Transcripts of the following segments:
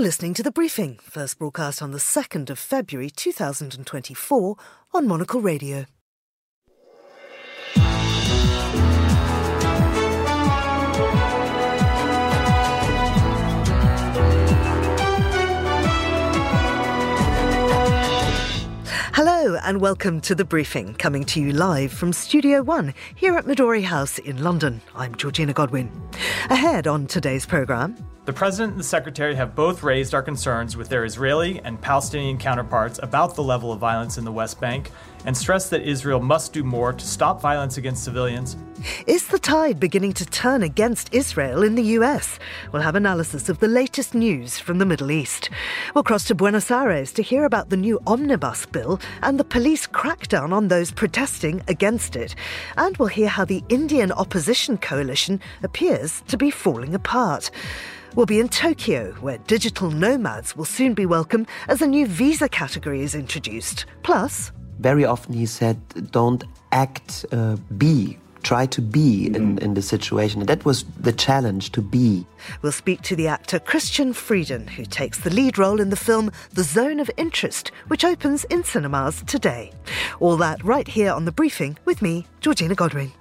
You're listening to The Briefing, first broadcast on the 2nd of February 2024 on Monocle Radio. Hello and welcome to The Briefing, coming to you live from Studio One here at Midori House in London. I'm Georgina Godwin. Ahead on today's programme. The President and the Secretary have both raised our concerns with their Israeli and Palestinian counterparts about the level of violence in the West Bank and stressed that Israel must do more to stop violence against civilians. Is the tide beginning to turn against Israel in the US? We'll have analysis of the latest news from the Middle East. We'll cross to Buenos Aires to hear about the new omnibus bill and the police crackdown on those protesting against it. And we'll hear how the Indian opposition coalition appears to be falling apart. We'll be in Tokyo, where digital nomads will soon be welcome as a new visa category is introduced. Plus, very often he said, don't act, uh, be. Try to be in, in the situation. And that was the challenge to be. We'll speak to the actor Christian Friedel, who takes the lead role in the film The Zone of Interest, which opens in cinemas today. All that right here on The Briefing with me, Georgina Godwin.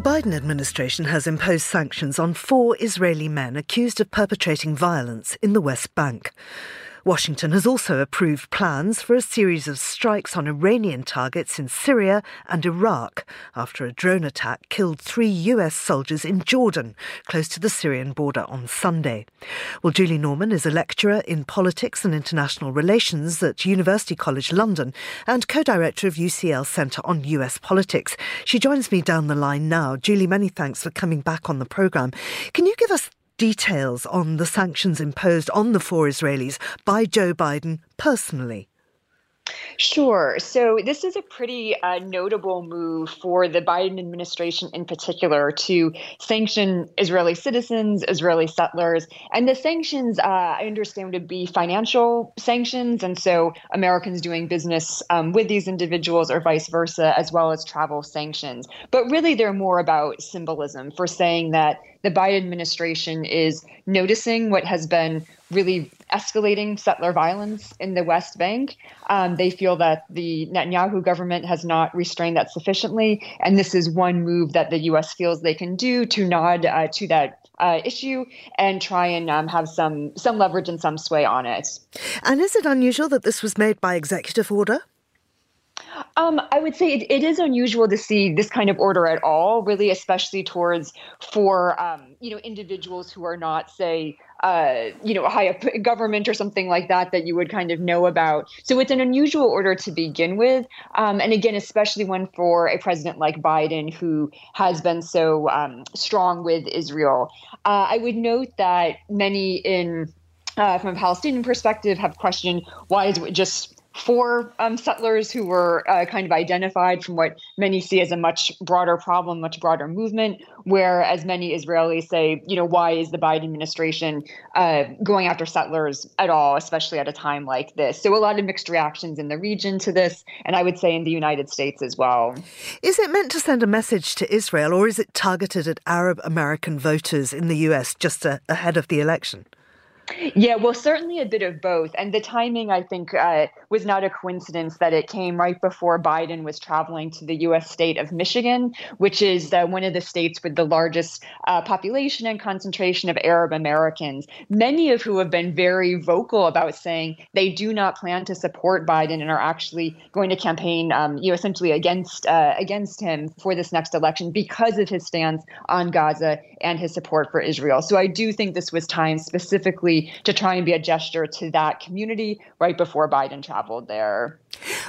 The Biden administration has imposed sanctions on four Israeli men accused of perpetrating violence in the West Bank. Washington has also approved plans for a series of strikes on Iranian targets in Syria and Iraq after a drone attack killed three US soldiers in Jordan, close to the Syrian border on Sunday. Well, Julie Norman is a lecturer in politics and international relations at University College London and co director of UCL Centre on US Politics. She joins me down the line now. Julie, many thanks for coming back on the programme. Can you give us details on the sanctions imposed on the four Israelis by Joe Biden personally? Sure. So this is a pretty uh, notable move for the Biden administration in particular to sanction Israeli citizens, Israeli settlers. And the sanctions, uh, I understand, to be financial sanctions. And so Americans doing business um, with these individuals or vice versa, as well as travel sanctions. But really, they're more about symbolism for saying that the Biden administration is noticing what has been really escalating settler violence in the West Bank. Um, they feel that the Netanyahu government has not restrained that sufficiently, and this is one move that the U.S. feels they can do to nod uh, to that uh, issue and try and um, have some some leverage and some sway on it. And is it unusual that this was made by executive order? Um, I would say it, it is unusual to see this kind of order at all, really, especially towards for um, you know individuals who are not, say, uh, you know, high up government or something like that that you would kind of know about. So it's an unusual order to begin with, um, and again, especially one for a president like Biden who has been so um, strong with Israel. Uh, I would note that many in uh, from a Palestinian perspective have questioned why is it just for um, settlers who were uh, kind of identified from what many see as a much broader problem, much broader movement, whereas many Israelis say, you know, why is the Biden administration uh, going after settlers at all, especially at a time like this? So a lot of mixed reactions in the region to this, and I would say in the United States as well. Is it meant to send a message to Israel, or is it targeted at Arab American voters in the US just uh, ahead of the election? Yeah, well, certainly a bit of both. And the timing, I think, uh, was not a coincidence that it came right before Biden was traveling to the U.S. state of Michigan, which is uh, one of the states with the largest uh, population and concentration of Arab Americans, many of who have been very vocal about saying they do not plan to support Biden and are actually going to campaign, um, you know, essentially against uh, against him for this next election because of his stance on Gaza and his support for Israel. So I do think this was timed specifically to try and be a gesture to that community right before Biden traveled there.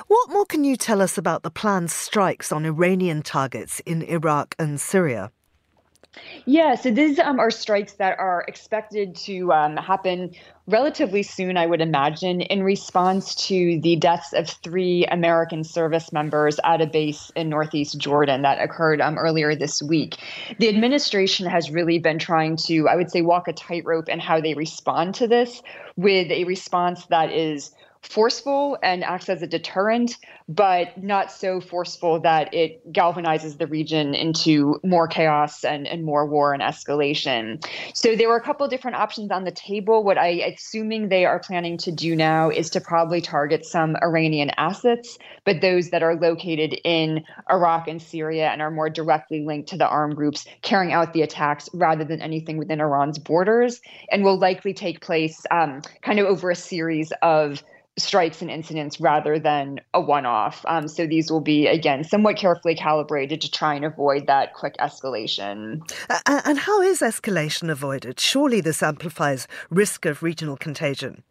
What more can you tell us about the planned strikes on Iranian targets in Iraq and Syria? Yeah, so these um, are strikes that are expected to um, happen relatively soon, I would imagine, in response to the deaths of three American service members at a base in Northeast Jordan that occurred um, earlier this week. The administration has really been trying to, I would say, walk a tightrope in how they respond to this with a response that is forceful and acts as a deterrent, but not so forceful that it galvanizes the region into more chaos and, and more war and escalation. So there were a couple different options on the table. What I assuming they are planning to do now is to probably target some Iranian assets, but those that are located in Iraq and Syria and are more directly linked to the armed groups carrying out the attacks rather than anything within Iran's borders, and will likely take place um, kind of over a series of strikes and incidents rather than a one off. Um, so these will be, again, somewhat carefully calibrated to try and avoid that quick escalation. And how is escalation avoided? Surely this amplifies risk of regional contagion.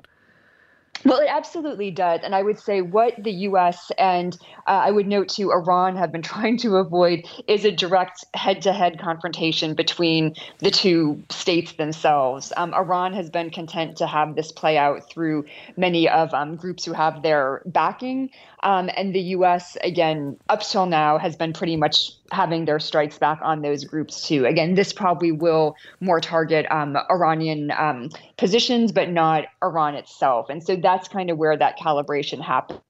Well, it absolutely does. And I would say what the U.S. and uh, I would note too, Iran have been trying to avoid is a direct head to head confrontation between the two states themselves. Um, Iran has been content to have this play out through many of um, groups who have their backing. Um, and the U.S., again, up till now, has been pretty much having their strikes back on those groups too. Again, this probably will more target um, Iranian um, positions, but not Iran itself. And so that's kind of where that calibration happens.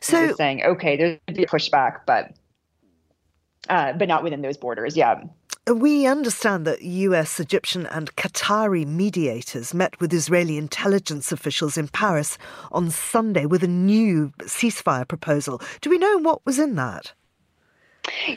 So saying, okay, there's a pushback, but uh, but not within those borders. Yeah. We understand that US, Egyptian, and Qatari mediators met with Israeli intelligence officials in Paris on Sunday with a new ceasefire proposal. Do we know what was in that?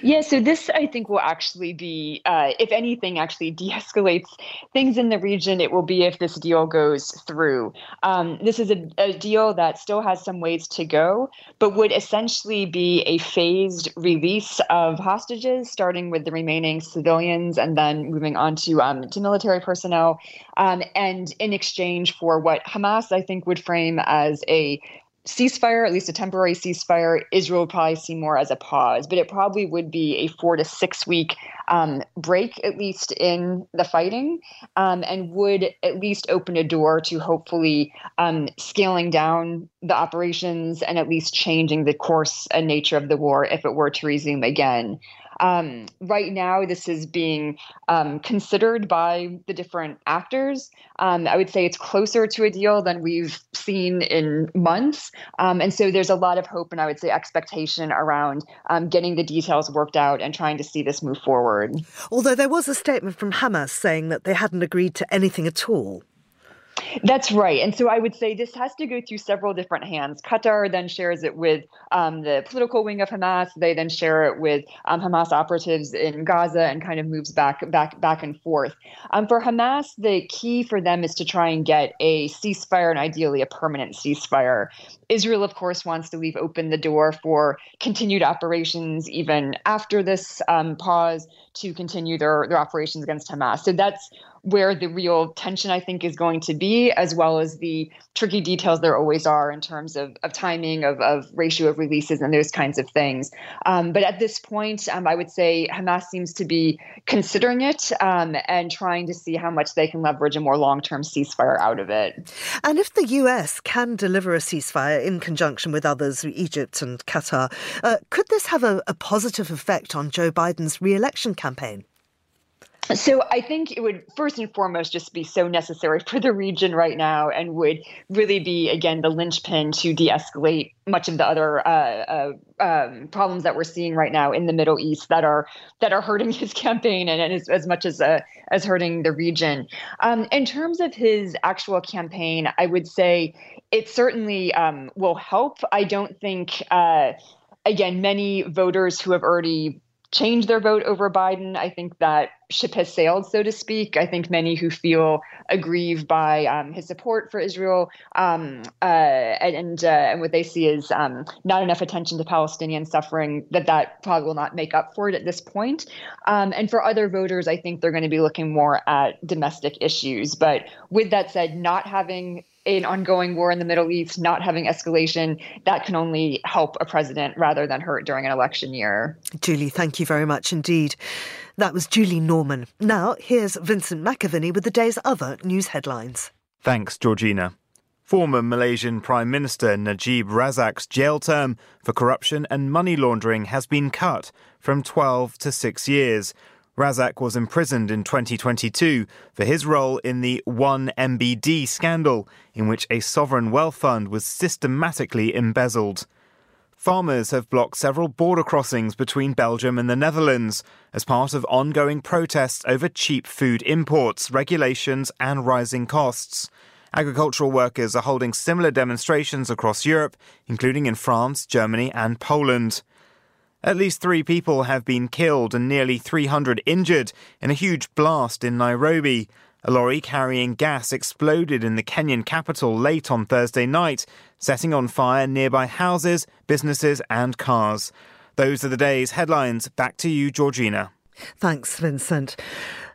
Yeah, so this I think will actually be, uh, if anything, actually de escalates things in the region. It will be if this deal goes through. Um, this is a, a, deal that still has some ways to go, but would essentially be a phased release of hostages, starting with the remaining civilians and then moving on to, um, to military personnel. Um, and in exchange for what Hamas, I think, would frame as a ceasefire, at least a temporary ceasefire, Israel would probably see more as a pause, but it probably would be a four to six week um, break, at least in the fighting, um, and would at least open a door to hopefully um, scaling down the operations and at least changing the course and nature of the war if it were to resume again. Um, right now, this is being um, considered by the different actors. Um, I would say it's closer to a deal than we've seen in months. Um, and so there's a lot of hope and I would say expectation around um, getting the details worked out and trying to see this move forward. Although there was a statement from Hamas saying that they hadn't agreed to anything at all. That's right. And so I would say this has to go through several different hands. Qatar then shares it with um, the political wing of Hamas. They then share it with um, Hamas operatives in Gaza and kind of moves back, back, back and forth. Um, for Hamas, the key for them is to try and get a ceasefire and ideally a permanent ceasefire. Israel, of course, wants to leave open the door for continued operations even after this um, pause to continue their, their operations against Hamas. So that's where the real tension, I think, is going to be, as well as the tricky details there always are in terms of, of timing, of, of ratio of releases, and those kinds of things. Um, but at this point, um, I would say Hamas seems to be considering it um, and trying to see how much they can leverage a more long term ceasefire out of it. And if the US can deliver a ceasefire in conjunction with others, Egypt and Qatar, uh, could this have a, a positive effect on Joe Biden's re election campaign? So I think it would first and foremost just be so necessary for the region right now, and would really be again the linchpin to de-escalate much of the other uh, uh, um, problems that we're seeing right now in the Middle East that are that are hurting his campaign and, and as, as, much as uh, as hurting the region. Um, in terms of his actual campaign, I would say it certainly um, will help. I don't think uh, again many voters who have already change their vote over Biden. I think that ship has sailed, so to speak. I think many who feel aggrieved by um, his support for Israel um, uh, and uh, and what they see is um, not enough attention to Palestinian suffering that that probably will not make up for it at this point. Um, and for other voters, I think they're going to be looking more at domestic issues. But with that said, not having an ongoing war in the Middle East, not having escalation, that can only help a president rather than hurt during an election year. Julie, thank you very much indeed. That was Julie Norman. Now, here's Vincent McAviney with the day's other news headlines. Thanks, Georgina. Former Malaysian Prime Minister Najib Razak's jail term for corruption and money laundering has been cut from 12 to 6 years. Razak was imprisoned in 2022 for his role in the 1MDB scandal, in which a sovereign wealth fund was systematically embezzled. Farmers have blocked several border crossings between Belgium and the Netherlands as part of ongoing protests over cheap food imports, regulations, and rising costs. Agricultural workers are holding similar demonstrations across Europe, including in France, Germany, and Poland. At least three people have been killed and nearly 300 injured in a huge blast in Nairobi. A lorry carrying gas exploded in the Kenyan capital late on Thursday night, setting on fire nearby houses, businesses, and cars. Those are the day's headlines. Back to you, Georgina. Thanks, Vincent.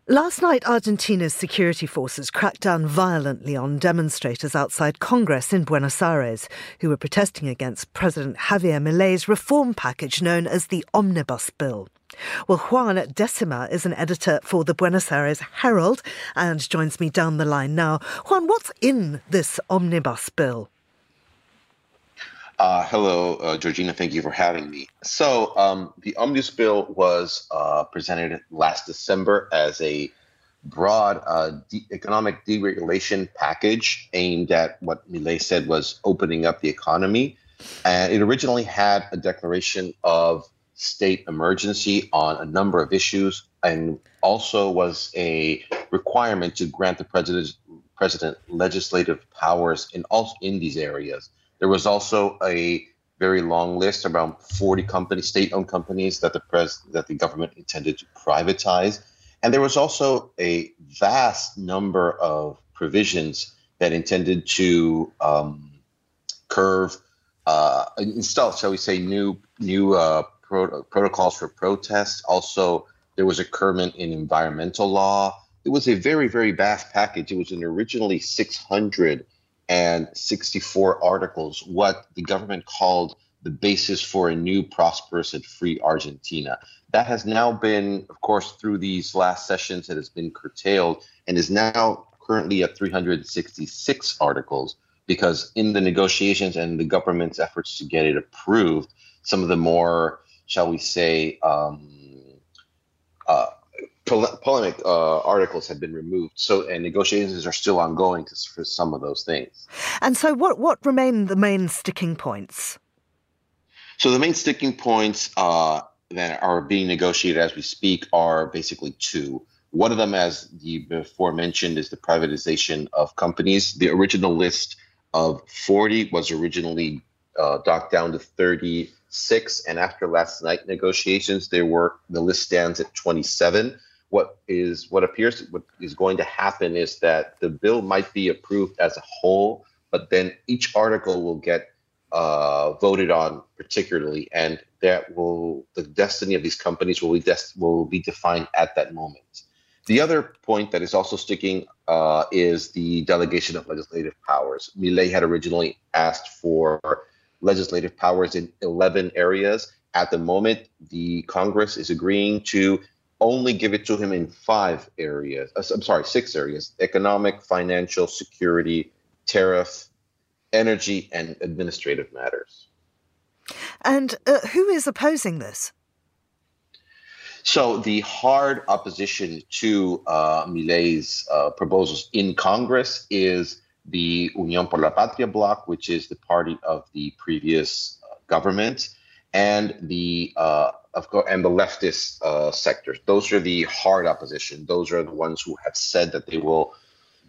Last night, Argentina's security forces cracked down violently on demonstrators outside Congress in Buenos Aires who were protesting against President Javier Milei's reform package known as the Omnibus Bill. Well, Juan Decima is an editor for the Buenos Aires Herald and joins me down the line now. Juan, what's in this Omnibus Bill? Uh, hello, uh, Georgina. Thank you for having me. So, um, the Omnibus Bill was uh, presented last December as a broad uh, de- economic deregulation package aimed at what Milei said was opening up the economy. And it originally had a declaration of state emergency on a number of issues and also was a requirement to grant the president, president legislative powers in all in these areas. There was also a very long list, around 40 companies, state-owned companies that the pres that the government intended to privatize, and there was also a vast number of provisions that intended to um, curve, uh, install, shall we say, new new uh, pro- protocols for protests. Also, there was a curment in environmental law. It was a very very vast package. It was an originally 600 and 64 articles, what the government called the basis for a new, prosperous, and free Argentina. That has now been, of course, through these last sessions, it has been curtailed and is now currently at 366 articles because in the negotiations and the government's efforts to get it approved, some of the more, shall we say, um, uh, polemic uh, articles have been removed. So, and negotiations are still ongoing for some of those things. And so, what what remain the main sticking points? So, the main sticking points uh, that are being negotiated as we speak are basically two. One of them, as the before mentioned, is the privatization of companies. The original list of 40 was originally uh, docked down to 36, and after last night negotiations, there were the list stands at 27 what is what appears what is going to happen is that the bill might be approved as a whole, but then each article will get uh, voted on particularly, and that will the destiny of these companies will be des- will be defined at that moment. The other point that is also sticking uh, is the delegation of legislative powers. Milei had originally asked for legislative powers in 11 areas. At the moment, the Congress is agreeing to only give it to him in five areas. Uh, I'm sorry, six areas economic, financial, security, tariff, energy, and administrative matters. And uh, who is opposing this? So the hard opposition to uh, Milei's uh, proposals in Congress is the Unión por la Patria bloc, which is the party of the previous uh, government, and the uh, of course, and the leftist uh, sectors. Those are the hard opposition. Those are the ones who have said that they will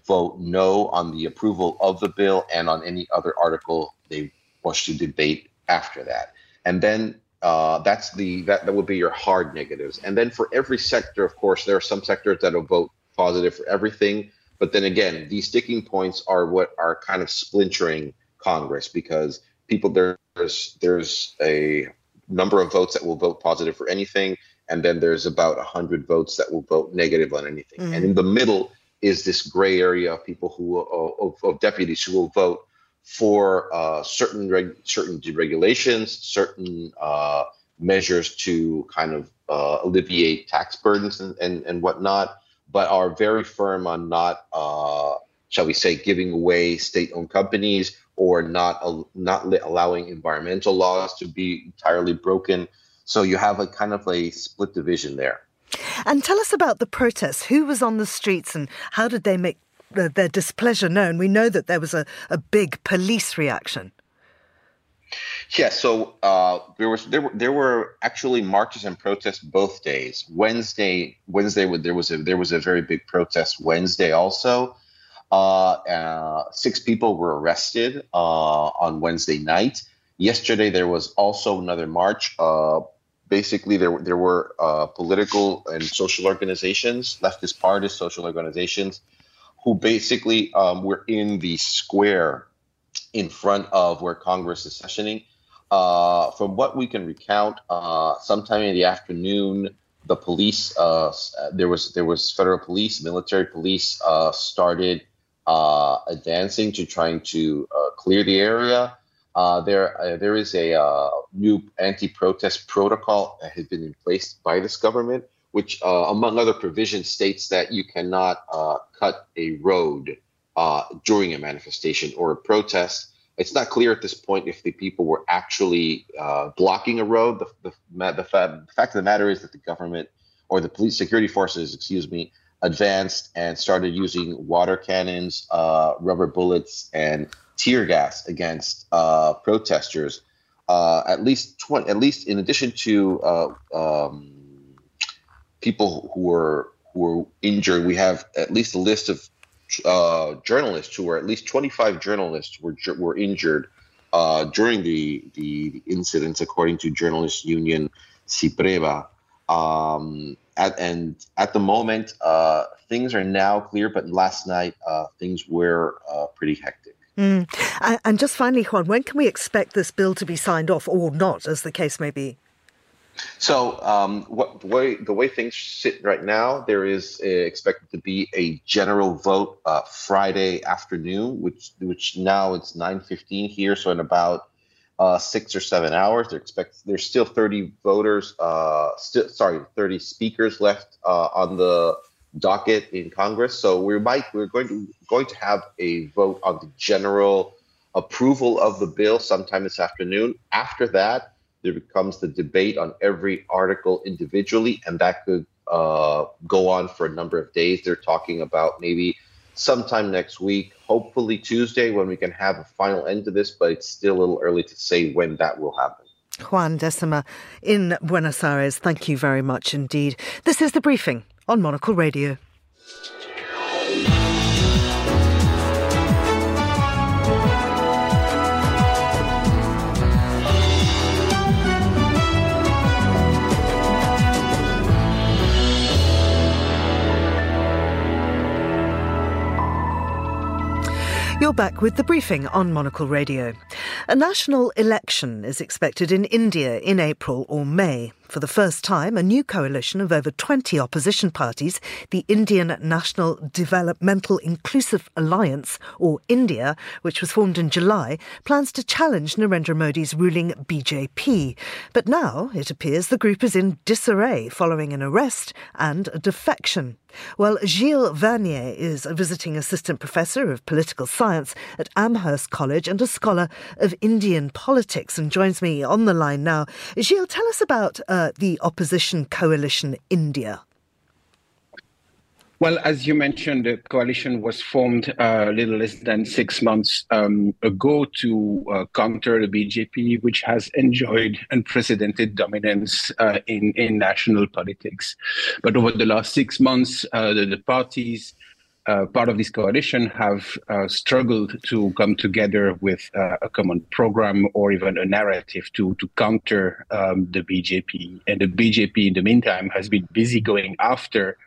vote no on the approval of the bill and on any other article they wish to debate after that. And then uh, that's the that, that would be your hard negatives. And then for every sector, of course, there are some sectors that will vote positive for everything. But then again, these sticking points are what are kind of splintering Congress because people there's there's a number of votes that will vote positive for anything, and then there's about 100 votes that will vote negative on anything. Mm-hmm. And in the middle is this gray area of people who of, of deputies who will vote for uh, certain reg- certain deregulations, certain uh, measures to kind of uh, alleviate tax burdens and, and, and whatnot, but are very firm on not, uh, shall we say, giving away state-owned companies or not not allowing environmental laws to be entirely broken. So you have a kind of a split division there. And tell us about the protests. Who was on the streets and how did they make their displeasure known? We know that there was a, a big police reaction. Yeah, so uh, there was there were there were actually marches and protests both days. Wednesday, Wednesday there was a there was a very big protest. Wednesday also, six people were arrested uh, on Wednesday night. Yesterday there was also another march. Uh, basically, there there were uh, political and social organizations, leftist parties, social organizations, who basically um, were in the square in front of where Congress is sessioning uh, from what we can recount, uh, sometime in the afternoon, the police uh, there was there was federal police, military police uh, started uh, advancing to trying to uh, clear the area. there there is a new anti-protest protocol that has been in place by this government, which among other provisions states that you cannot cut a road during a manifestation or a protest it's not clear at this point if the people were actually uh, blocking a road. The, the, the, fa- the, fact of the matter is that the government or the police security forces, excuse me, advanced and started using water cannons, uh, rubber bullets, and tear gas against uh, protesters. Uh, at least 20, at least in addition to uh, um, people who were who were injured, we have at least a list of uh, journalists who were at least 25 journalists were were injured uh, during the, the, the incidents, according to journalist union SiPreBA. Um, at, and at the moment, uh, things are now clear, but last night uh, things were uh, pretty hectic. Mm. And just finally, Juan, when can we expect this bill to be signed off or not, as the case may be? So, um, what the way the way things sit right now, there is expected to be a general vote uh, Friday afternoon, which which now it's nine fifteen here, so in about uh, six or seven hours, they're expect there's still thirty voters, uh, sorry, thirty speakers left uh, on the docket in Congress. So we might we're going to going to have a vote on the general approval of the bill sometime this afternoon. After that there becomes the debate on every article individually, and that could uh, go on for a number of days. They're talking about maybe sometime next week, hopefully Tuesday, when we can have a final end to this, but it's still a little early to say when that will happen. Juan Decima in Buenos Aires, thank you very much indeed. This is the briefing on Monocle Radio. You're back with the briefing on Monocle Radio. A national election is expected in India in April or May. For the first time, a new coalition of over 20 opposition parties, the Indian National Developmental Inclusive Alliance, or India, which was formed in July, plans to challenge Narendra Modi's ruling BJP. But now it appears the group is in disarray following an arrest and a defection. Well, Gilles Verniers is a visiting assistant professor of political science at Amherst College and a scholar of Indian politics and joins me on the line now. Gilles, tell us about uh, uh, the opposition coalition India? Well, as you mentioned, the coalition was formed uh, a little less than six months um, ago to uh, counter the BJP, which has enjoyed unprecedented dominance uh, in, in national politics. But over the last six months, uh, the, the, parties uh, part of this coalition have uh, struggled to come together with uh, a common program or even a narrative to to counter um, the BJP. And the BJP, in the meantime, has been busy going after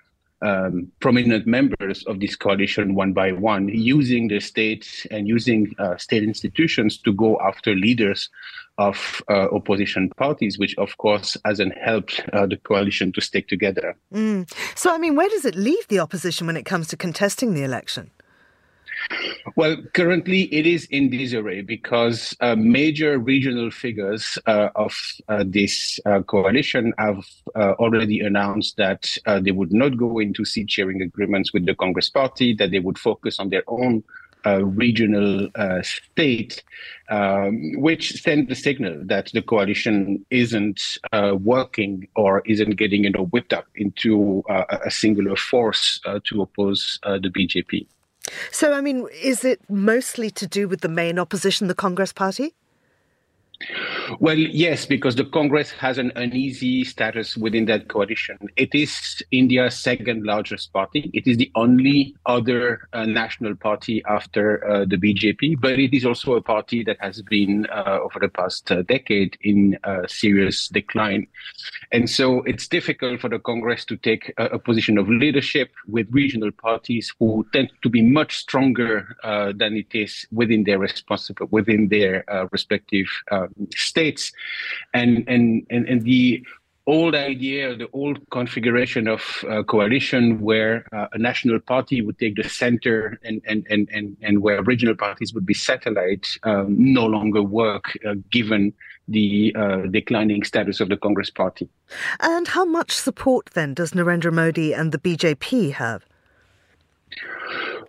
um, prominent members of this coalition one by one, using the state and using uh, state institutions to go after leaders of uh, opposition parties, which of course hasn't helped uh, the coalition to stick together. Mm. So, I mean, where does it leave the opposition when it comes to contesting the election? Well, currently it is in disarray because uh, major regional figures uh, of uh, this uh, coalition have uh, already announced that uh, they would not go into seat sharing agreements with the Congress Party, that they would focus on their own regional uh, state, um, which send the signal that the coalition isn't uh, working or isn't getting you know whipped up into uh, a singular force uh, to oppose uh, the BJP. So, I mean, is it mostly to do with the main opposition, the Congress Party? Well, yes, because the Congress has an uneasy status within that coalition. It is India's second largest party. It is the only other uh, national party after uh, the BJP, but it is also a party that has been, uh, over the past uh, decade, in serious decline. And so it's difficult for the Congress to take a, a position of leadership with regional parties who tend to be much stronger uh, than it is within their responsible, within their uh, respective states and and and, and the old idea, the old configuration of uh, coalition where uh, a national party would take the center and, and, and, and, and where regional parties would be satellite um, no longer work uh, given the uh, declining status of the Congress party. And how much support then does Narendra Modi and the BJP have?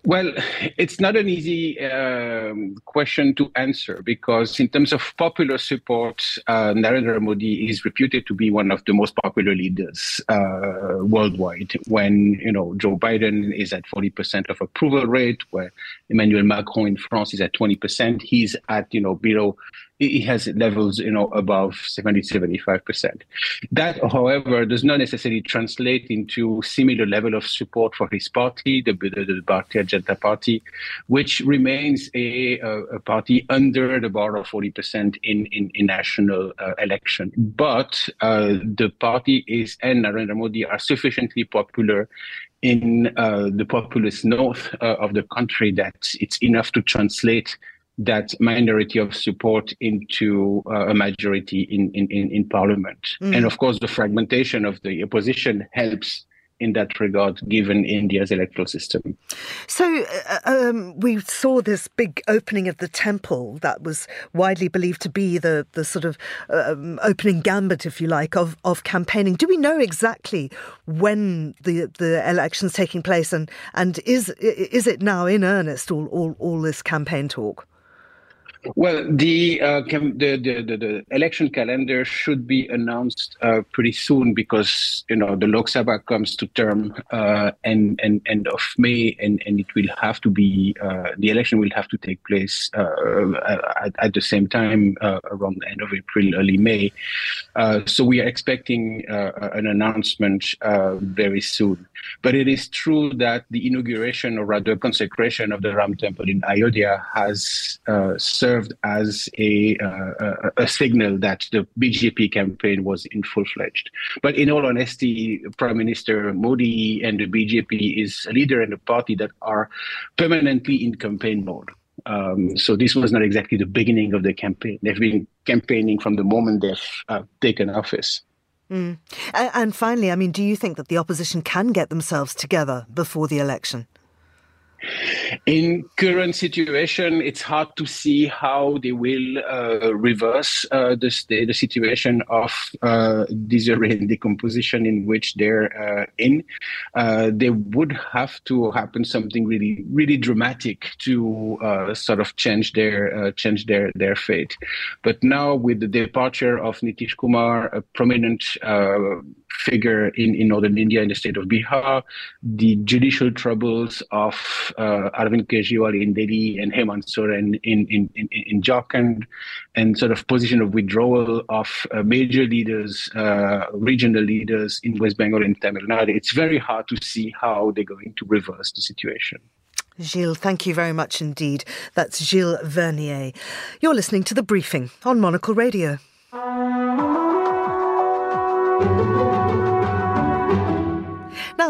Well, it's not an easy um, question to answer because, in terms of popular support, uh, Narendra Modi is reputed to be one of the most popular leaders uh, worldwide. When you know Joe Biden is at forty percent of approval rate, where Emmanuel Macron in France is at twenty percent, he's at you know below it has levels, you know, above 70, 75%. That, however, does not necessarily translate into similar level of support for his party, the, the, the Bharatiya Janata Party, which remains a, a, party under the bar of 40% in, in, in national uh, election. But uh, the party is and Narendra Modi are sufficiently popular in uh, the populous north uh, of the country that it's enough to translate that minority of support into uh, a majority in, in, in, parliament. Mm. And of course, the fragmentation of the opposition helps in that regard, given India's electoral system. So, uh, um, we saw this big opening of the temple that was widely believed to be the, the sort of um, opening gambit, if you like, of, of campaigning. Do we know exactly when the the election's taking place, and, and is is it now in earnest all, all, all this campaign talk? Well, the, uh, the, the, the, the election calendar should be announced uh, pretty soon because you know the Lok Sabha comes to term uh, end end of May, and, and it will have to be uh, the election will have to take place uh, at, at, the same time uh, around the end of April, early May. so we are expecting an announcement very soon. But it is true that the inauguration, or rather consecration, of the Ram Temple in Ayodhya has served served as a, uh, a, signal that the BJP campaign was in full fledged. But in all honesty, Prime Minister Modi and the BJP is a leader and a party that are permanently in campaign mode. Um, so this was not exactly the beginning of the campaign. They've been campaigning from the moment they've uh, taken office. Mm. And finally, I mean, do you think that the opposition can get themselves together before the election? In current situation, it's hard to see how they will uh, reverse uh, the, the situation of uh, disarray and decomposition in which they're uh, in. Uh, there would have to happen something really, really dramatic to uh, sort of change their change their their fate. But now, with the departure of Nitish Kumar, a prominent figure in, in northern India in the state of Bihar, the judicial troubles of uh, Arvind Kejriwal in Delhi and Hemant Soren in, in, in, in Jharkhand, and sort of position of withdrawal of uh, major leaders, uh, regional leaders in West Bengal and Tamil Nadu. It's very hard to see how they're going to reverse the situation. Gilles, thank you very much indeed. That's Gilles Verniers. You're listening to The Briefing on Monocle Radio.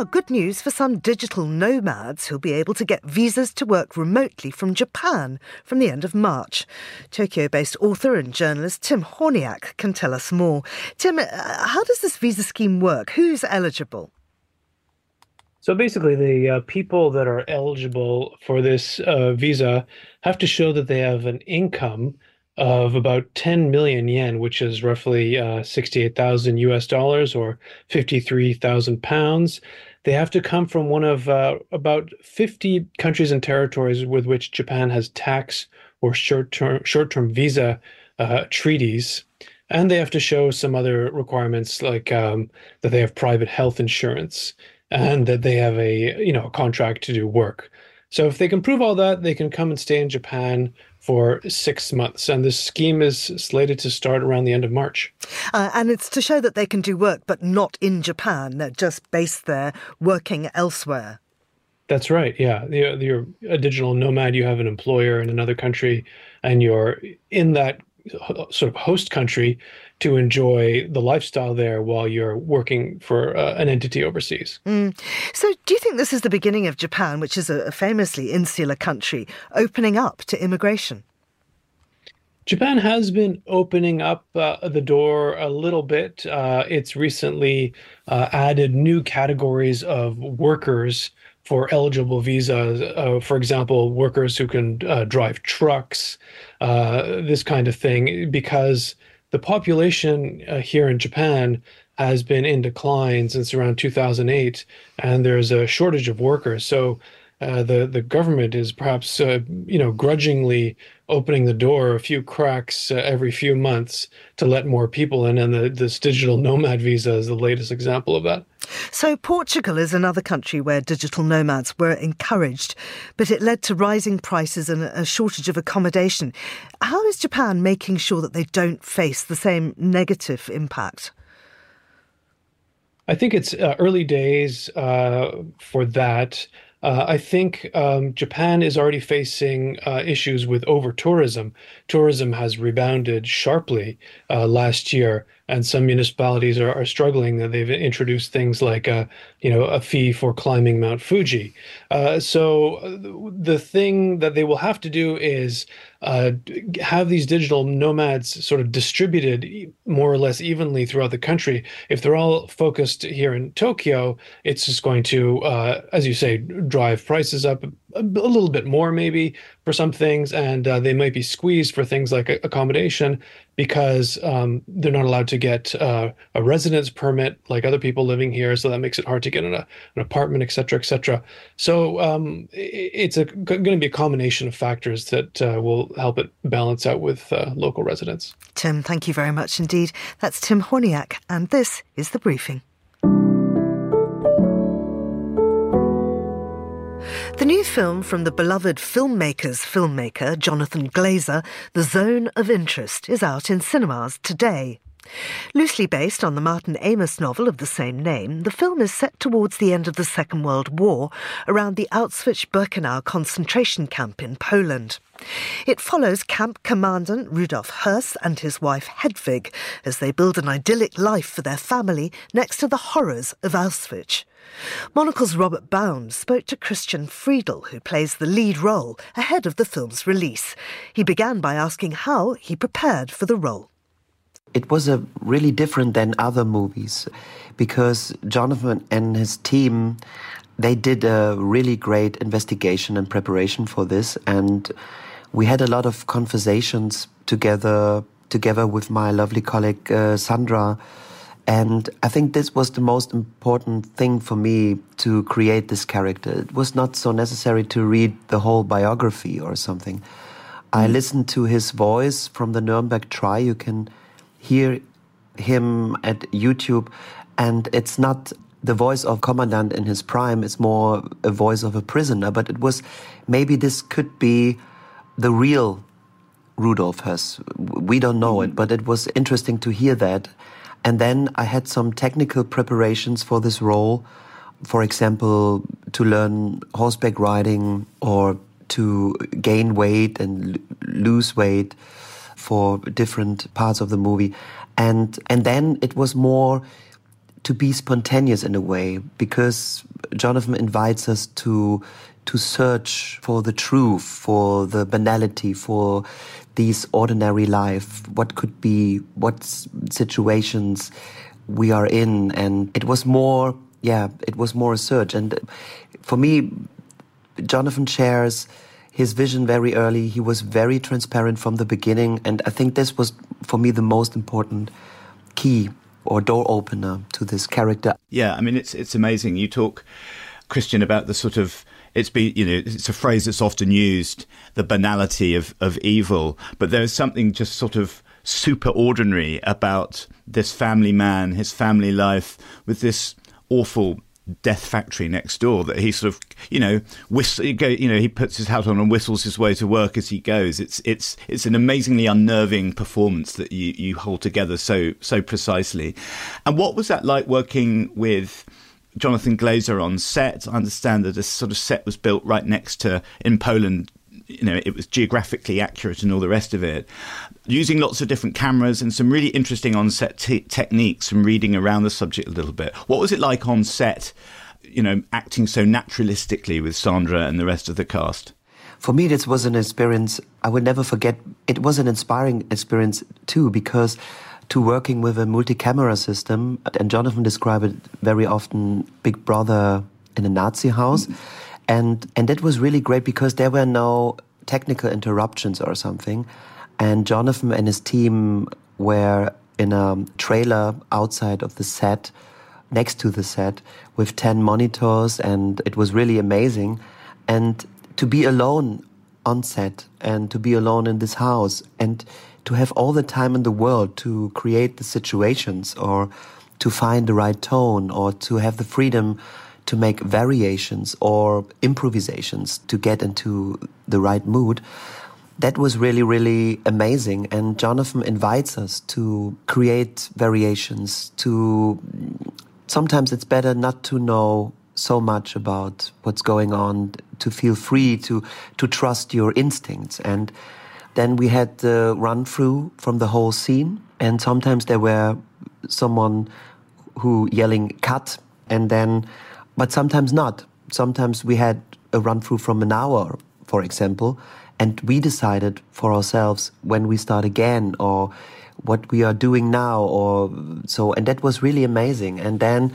Good news for some digital nomads who'll be able to get visas to work remotely from Japan from the end of March. Tokyo based author and journalist Tim Hornyak can tell us more. Tim, uh, how does this visa scheme work? Who's eligible? So basically, the uh, people that are eligible for this uh, visa have to show that they have an income of about 10 million yen, which is roughly uh, 68,000 US dollars or 53,000 pounds. They have to come from one of uh, about 50 countries and territories with which Japan has tax or short-term short-term visa uh, treaties, and they have to show some other requirements like um, that they have private health insurance and that they have a you know a contract to do work. So if they can prove all that, they can come and stay in Japan for six months. And this scheme is slated to start around the end of March. Uh, and it's to show that they can do work, but not in Japan. They're just based there, working elsewhere. That's right. Yeah, you're, you're a digital nomad. You have an employer in another country, and you're in that sort of host country to enjoy the lifestyle there while you're working for uh, an entity overseas. Mm. So, do you think this is the beginning of Japan, which is a famously insular country, opening up to immigration? Japan has been opening up uh, the door a little bit. Uh, it's recently uh, added new categories of workers for eligible visas. Uh, for example, workers who can uh, drive trucks, uh, this kind of thing, because the population uh, here in Japan has been in decline since around 2008, and there's a shortage of workers. So uh, the the government is perhaps uh, you know grudgingly opening the door a few cracks uh, every few months to let more people in, and the, this digital nomad visa is the latest example of that. So Portugal is another country where digital nomads were encouraged, but it led to rising prices and a shortage of accommodation. How is Japan making sure that they don't face the same negative impact? I think it's uh, early days uh, for that. Uh, I think um, Japan is already facing uh, issues with over tourism. Tourism has rebounded sharply uh, last year, and some municipalities are, are struggling. That they've introduced things like a, you know, a fee for climbing Mount Fuji. Uh, so uh, the thing that they will have to do is uh, have these digital nomads sort of distributed more or less evenly throughout the country. If they're all focused here in Tokyo, it's just going to, uh, as you say, drive prices up a, a, little bit more, maybe for some things, and uh, they might be squeezed for things like accommodation because um, they're not allowed to get uh, a residence permit like other people living here. So that makes it hard to get an, an apartment, et cetera, et cetera. So um, it's going to be a combination of factors that uh, will help it balance out with uh, local residents. Tim, thank you very much indeed. That's Tim Hornyak, and this is The Briefing. The new film from the beloved filmmaker's filmmaker, Jonathan Glazer, The Zone of Interest, is out in cinemas today. Loosely based on the Martin Amis novel of the same name, the film is set towards the end of the Second World War around the Auschwitz Birkenau concentration camp in Poland. It follows camp commandant Rudolf Höss and his wife Hedwig as they build an idyllic life for their family next to the horrors of Auschwitz. Monocle's Robert Bound spoke to Christian Friedel, who plays the lead role, ahead of the film's release. He began by asking how he prepared for the role. It was a really different than other movies because Jonathan and his team they did a really great investigation and preparation for this and we had a lot of conversations together together with my lovely colleague uh, Sandra and I think this was the most important thing for me to create this character. It was not so necessary to read the whole biography or something. Mm. I listened to his voice from the Nuremberg trial. You can hear him at YouTube, and it's not the voice of commandant in his prime. It's more a voice of a prisoner. But it was maybe this could be the real Rudolf Höss. We don't know mm. it, but it was interesting to hear that and then I had some technical preparations for this role. For example, to learn horseback riding or to gain weight and lose weight for different parts of the movie. And, and then it was more to be spontaneous in a way because Jonathan invites us to to search for the truth, for the banality, for these ordinary life, what could be, what situations we are in. And it was more, yeah, it was more a search. And for me, Jonathan shares his vision very early. He was very transparent from the beginning. And I think this was, for me, the most important key or door opener to this character. Yeah, I mean it's it's amazing. You talk Christian about the sort of it's be you know it's a phrase that's often used the banality of of evil, but there's something just sort of super ordinary about this family man, his family life with this awful death factory next door that he sort of you know whistle you know he puts his hat on and whistles his way to work as he goes. It's it's it's an amazingly unnerving performance that you you hold together so so precisely. And what was that like working with Jonathan Glazer on set? I understand that this sort of set was built right next to in Poland you know it was geographically accurate and all the rest of it using lots of different cameras and some really interesting on set techniques from reading around the subject a little bit. What was it like on set you know acting so naturalistically with Sandra and the rest of the cast? For me this was an experience I will never forget it was an inspiring experience too because to working with a multi-camera system and Jonathan described it very often big brother in a Nazi house mm-hmm and and that was really great because there were no technical interruptions or something. And Jonathan and his team were in a trailer outside of the set next to the set with 10 monitors and it was really amazing. And to be alone on set and to be alone in this house and to have all the time in the world to create the situations or to find the right tone or to have the freedom to make variations or improvisations to get into the right mood. That was really really amazing. And Jonathan invites us to create variations to sometimes it's better not to know so much about what's going on to feel free to to trust your instincts. And then we had the run through from the whole scene. And sometimes there were someone who yelling cut and then but sometimes not. Sometimes we had a run through from an hour for example and we decided for ourselves when we start again or what we are doing now or so and that was really amazing. And then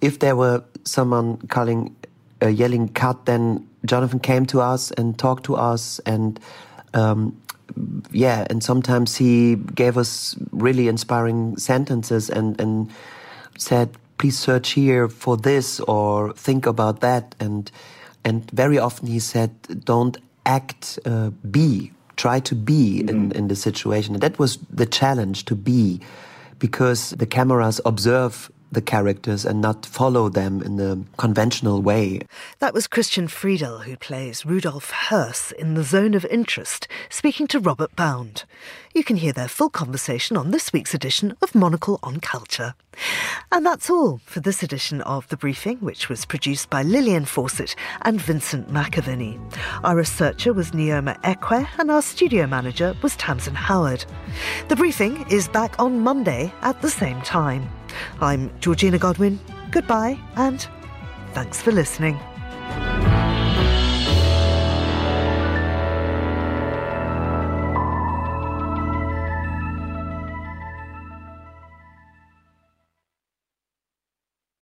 if there were someone calling uh, yelling cut then Jonathan came to us and talked to us and um, yeah and sometimes he gave us really inspiring sentences and and said please search here for this or think about that and and very often he said don't act uh, be try to be mm. in in the situation and that was the challenge to be because the cameras observe the characters and not follow them in the conventional way. That was Christian Friedel, who plays Rudolf Höss in The Zone of Interest, speaking to Robert Bound. You can hear their full conversation on this week's edition of Monocle on Culture. And that's all for this edition of The Briefing, which was produced by Lillian Fawcett and Vincent McAviney. Our researcher was Neoma Ekwe and our studio manager was Tamsin Howard. The Briefing is back on Monday at the same time. I'm Georgina Godwin. Goodbye and thanks for listening.